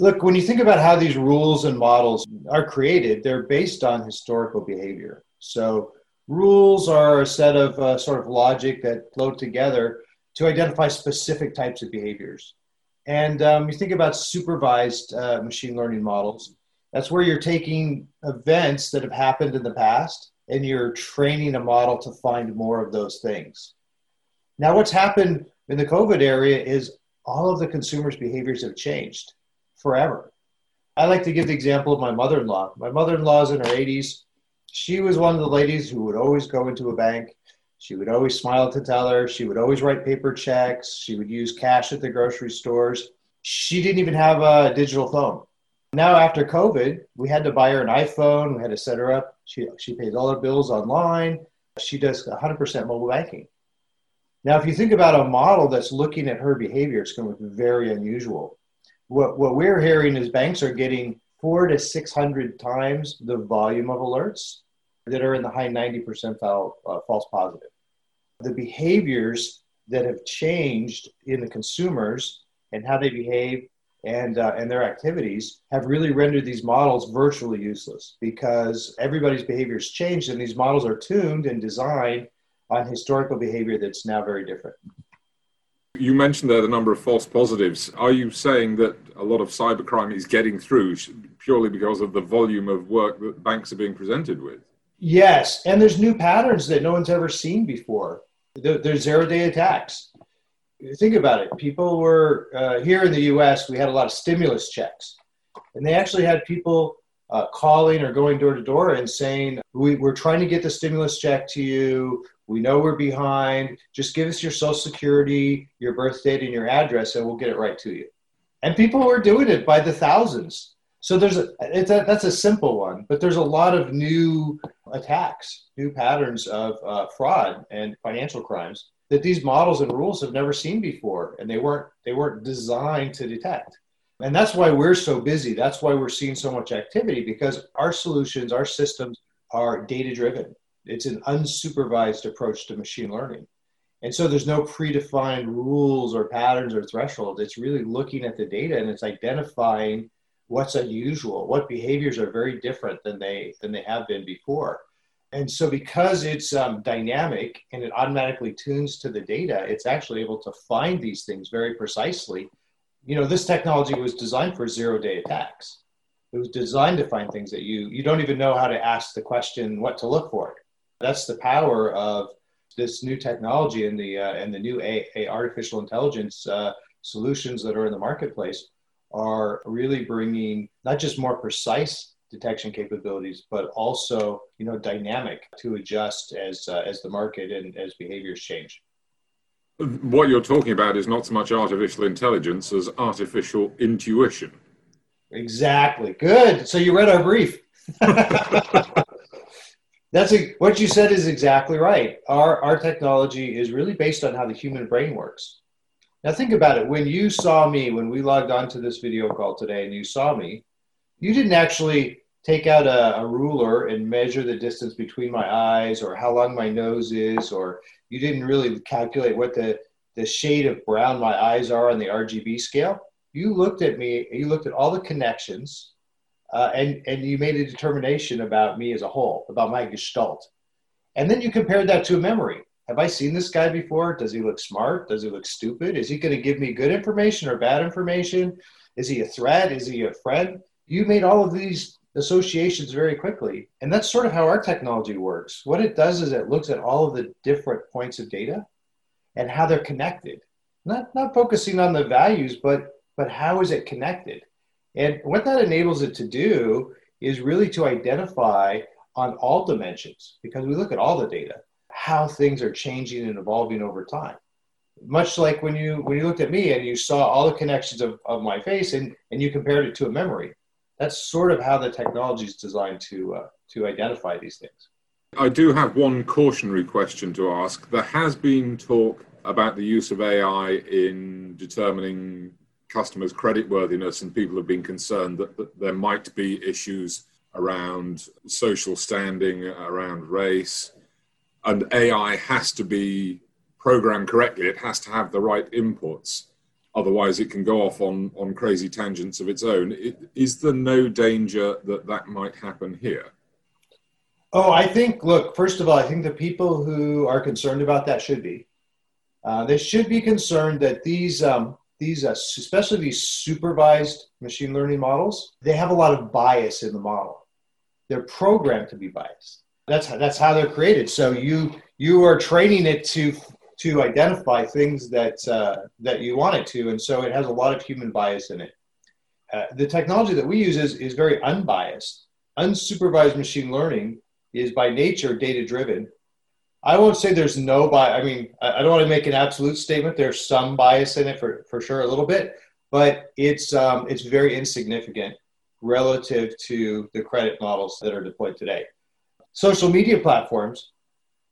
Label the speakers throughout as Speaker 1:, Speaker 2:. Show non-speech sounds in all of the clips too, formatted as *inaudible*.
Speaker 1: Look, when you think about how these rules and models are created, they're based on historical behavior. So, rules are a set of uh, sort of logic that flow together to identify specific types of behaviors. And um, you think about supervised uh, machine learning models, that's where you're taking events that have happened in the past and you're training a model to find more of those things. Now, what's happened in the COVID area is all of the consumers' behaviors have changed forever. I like to give the example of my mother in law. My mother in law is in her 80s. She was one of the ladies who would always go into a bank. She would always smile to tell her. She would always write paper checks. She would use cash at the grocery stores. She didn't even have a digital phone. Now, after COVID, we had to buy her an iPhone. We had to set her up. She, she pays all her bills online. She does 100% mobile banking. Now, if you think about a model that's looking at her behavior, it's going to look very unusual. What, what we're hearing is banks are getting four to 600 times the volume of alerts that are in the high 90 percentile uh, false positive. The behaviors that have changed in the consumers and how they behave and uh, and their activities have really rendered these models virtually useless because everybody's behaviors changed and these models are tuned and designed on historical behavior that's now very different.
Speaker 2: You mentioned there the number of false positives. Are you saying that a lot of cybercrime is getting through purely because of the volume of work that banks are being presented with?
Speaker 1: Yes, and there's new patterns that no one's ever seen before. There's zero day attacks think about it. People were uh, here in the U.S. We had a lot of stimulus checks, and they actually had people uh, calling or going door to door and saying, we, "We're trying to get the stimulus check to you. We know we're behind. Just give us your social security, your birth date, and your address, and we'll get it right to you." And people were doing it by the thousands. So there's a, a that's a simple one, but there's a lot of new attacks, new patterns of uh, fraud and financial crimes that these models and rules have never seen before and they weren't they weren't designed to detect and that's why we're so busy. That's why we're seeing so much activity because our solutions our systems are data driven it's an unsupervised approach to machine learning. And so there's no predefined rules or patterns or thresholds. It's really looking at the data and it's identifying what's unusual what behaviors are very different than they than they have been before. And so, because it's um, dynamic and it automatically tunes to the data, it's actually able to find these things very precisely. You know, this technology was designed for zero day attacks. It was designed to find things that you you don't even know how to ask the question what to look for. That's the power of this new technology and the uh, and the new a, a artificial intelligence uh, solutions that are in the marketplace are really bringing not just more precise detection capabilities, but also you know dynamic to adjust as uh, as the market and as behaviors change.
Speaker 2: What you're talking about is not so much artificial intelligence as artificial intuition.
Speaker 1: Exactly. Good. So you read our brief. *laughs* That's a, what you said is exactly right. Our our technology is really based on how the human brain works. Now think about it. When you saw me, when we logged onto this video call today, and you saw me, you didn't actually take out a, a, ruler and measure the distance between my eyes or how long my nose is, or you didn't really calculate what the, the shade of brown my eyes are on the RGB scale. You looked at me, you looked at all the connections, uh, and, and you made a determination about me as a whole, about my gestalt. And then you compared that to a memory. Have I seen this guy before? Does he look smart? Does he look stupid? Is he going to give me good information or bad information? Is he a threat? Is he a friend? you made all of these associations very quickly. And that's sort of how our technology works. What it does is it looks at all of the different points of data and how they're connected. Not, not focusing on the values, but, but how is it connected? And what that enables it to do is really to identify on all dimensions, because we look at all the data, how things are changing and evolving over time. Much like when you when you looked at me and you saw all the connections of, of my face and, and you compared it to a memory that's sort of how the technology is designed to uh, to identify these things.
Speaker 2: I do have one cautionary question to ask. There has been talk about the use of AI in determining customers' creditworthiness, and people have been concerned that, that there might be issues around social standing, around race, and AI has to be programmed correctly. It has to have the right inputs. Otherwise, it can go off on, on crazy tangents of its own. Is there no danger that that might happen here?
Speaker 1: Oh, I think, look, first of all, I think the people who are concerned about that should be. Uh, they should be concerned that these, um, these uh, especially these supervised machine learning models, they have a lot of bias in the model. They're programmed to be biased. That's how, that's how they're created. So you you are training it to to identify things that uh, that you want it to, and so it has a lot of human bias in it. Uh, the technology that we use is, is very unbiased. Unsupervised machine learning is by nature data driven. I won't say there's no bias. I mean, I don't want to make an absolute statement. There's some bias in it for, for sure, a little bit, but it's um, it's very insignificant relative to the credit models that are deployed today. Social media platforms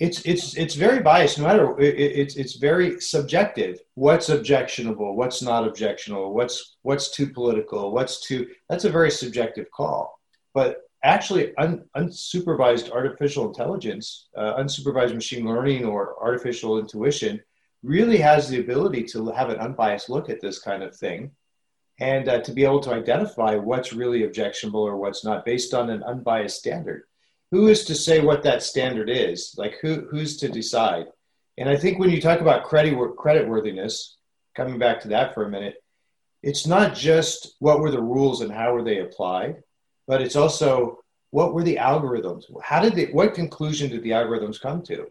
Speaker 1: it's it's it's very biased. No matter it, it's it's very subjective. What's objectionable? What's not objectionable? What's what's too political? What's too? That's a very subjective call. But actually, un, unsupervised artificial intelligence, uh, unsupervised machine learning, or artificial intuition really has the ability to have an unbiased look at this kind of thing and uh, to be able to identify what's really objectionable or what's not based on an unbiased standard who is to say what that standard is? Like who who's to decide? And I think when you talk about credit credit worthiness, coming back to that for a minute, it's not just what were the rules and how were they applied, but it's also what were the algorithms? How did they? What conclusion did the algorithms come to?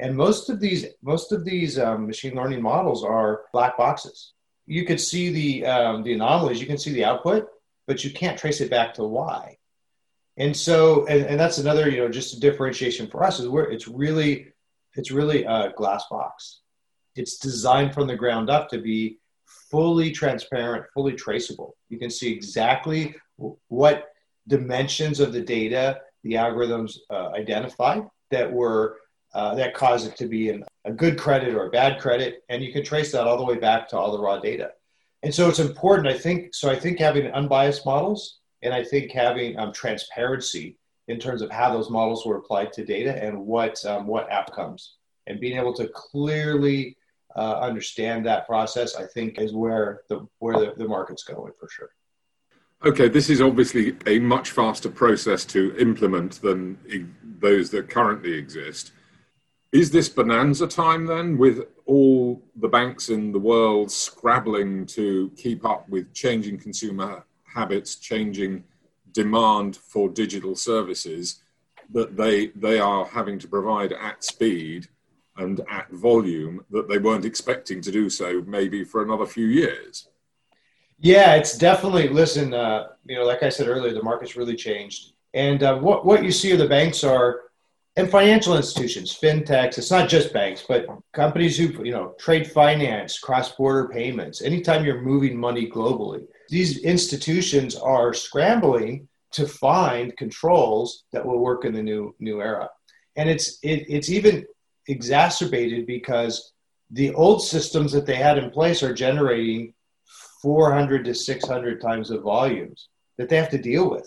Speaker 1: And most of these most of these um, machine learning models are black boxes. You could see the um, the anomalies, you can see the output, but you can't trace it back to why. And so, and, and that's another, you know, just a differentiation for us is where it's really, it's really a glass box. It's designed from the ground up to be fully transparent, fully traceable. You can see exactly what dimensions of the data the algorithms uh, identified that were uh, that caused it to be an, a good credit or a bad credit, and you can trace that all the way back to all the raw data. And so it's important, I think. So I think having unbiased models and I think having um, transparency in terms of how those models were applied to data and what um, what outcomes, and being able to clearly uh, understand that process, I think, is where the where the, the market's going for sure.
Speaker 2: Okay, this is obviously a much faster process to implement than those that currently exist. Is this bonanza time then, with all the banks in the world scrabbling to keep up with changing consumer habits, changing demand for digital services that they they are having to provide at speed and at volume that they weren't expecting to do so maybe for another few years.
Speaker 1: Yeah, it's definitely listen. Uh, you know, like I said earlier, the market's really changed, and uh, what what you see of the banks are and financial institutions, fintechs. It's not just banks, but companies who you know trade finance, cross border payments. Anytime you're moving money globally, these institutions are scrambling to find controls that will work in the new new era. And it's it, it's even exacerbated because the old systems that they had in place are generating 400 to 600 times the volumes that they have to deal with.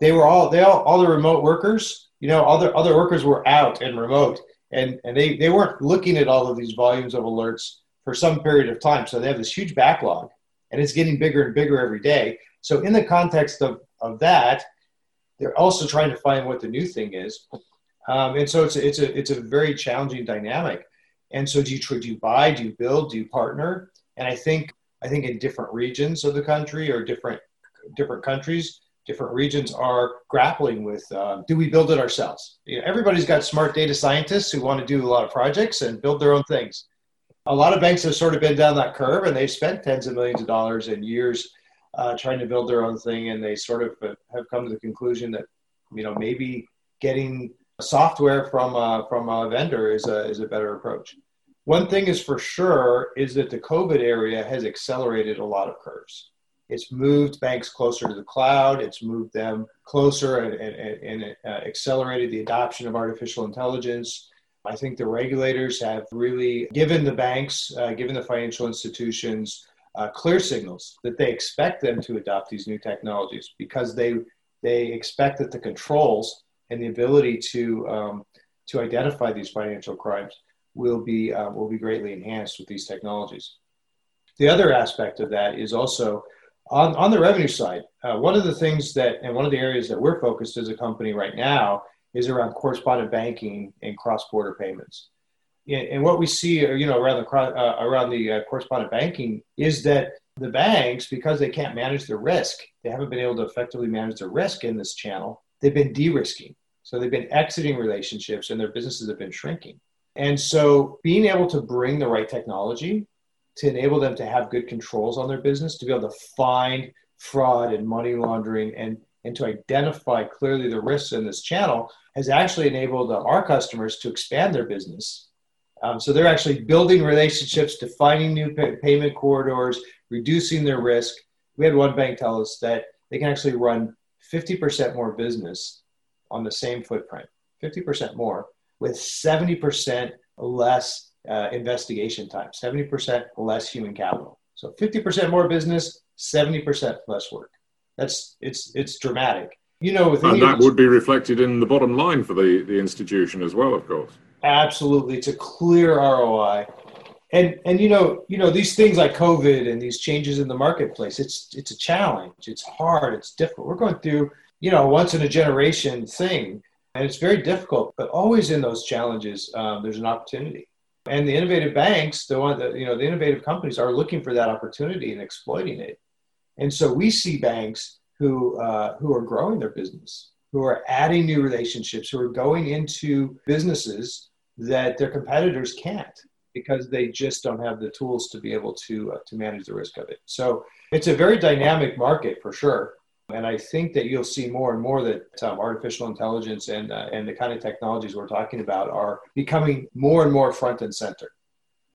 Speaker 1: They were all they all, all the remote workers you know other other workers were out and remote and and they they weren't looking at all of these volumes of alerts for some period of time. So they have this huge backlog and it's getting bigger and bigger every day. So in the context of, of that, they're also trying to find what the new thing is. Um, and so it's a, it's a, it's a very challenging dynamic. And so do you, do you buy, do you build, do you partner? And I think, I think in different regions of the country or different, different countries, different regions are grappling with uh, do we build it ourselves you know, everybody's got smart data scientists who want to do a lot of projects and build their own things a lot of banks have sort of been down that curve and they've spent tens of millions of dollars in years uh, trying to build their own thing and they sort of have come to the conclusion that you know maybe getting software from a, from a vendor is a, is a better approach. One thing is for sure is that the covid area has accelerated a lot of curves. It's moved banks closer to the cloud. It's moved them closer and, and, and uh, accelerated the adoption of artificial intelligence I think the regulators have really given the banks, uh, given the financial institutions, uh, clear signals that they expect them to adopt these new technologies because they they expect that the controls and the ability to um, to identify these financial crimes will be uh, will be greatly enhanced with these technologies. The other aspect of that is also on, on the revenue side. Uh, one of the things that, and one of the areas that we're focused as a company right now is around correspondent banking and cross-border payments. And what we see, uh, you know, around the uh, around the uh, correspondent banking is that the banks, because they can't manage their risk, they haven't been able to effectively manage their risk in this channel. They've been de-risking, so they've been exiting relationships, and their businesses have been shrinking. And so, being able to bring the right technology to enable them to have good controls on their business, to be able to find fraud and money laundering and and to identify clearly the risks in this channel has actually enabled uh, our customers to expand their business. Um, so they're actually building relationships, defining new pay- payment corridors, reducing their risk. We had one bank tell us that they can actually run 50% more business on the same footprint, 50% more, with 70% less uh, investigation time, 70% less human capital. So 50% more business, 70% less work. That's it's it's dramatic. You know,
Speaker 2: and that would be reflected in the bottom line for the the institution as well, of course.
Speaker 1: Absolutely, it's a clear ROI. And and you know you know these things like COVID and these changes in the marketplace. It's it's a challenge. It's hard. It's difficult. We're going through you know once in a generation thing, and it's very difficult. But always in those challenges, um, there's an opportunity. And the innovative banks, the one that you know the innovative companies are looking for that opportunity and exploiting it. And so we see banks who, uh, who are growing their business, who are adding new relationships, who are going into businesses that their competitors can't because they just don't have the tools to be able to, uh, to manage the risk of it. So it's a very dynamic market for sure. And I think that you'll see more and more that um, artificial intelligence and, uh, and the kind of technologies we're talking about are becoming more and more front and center.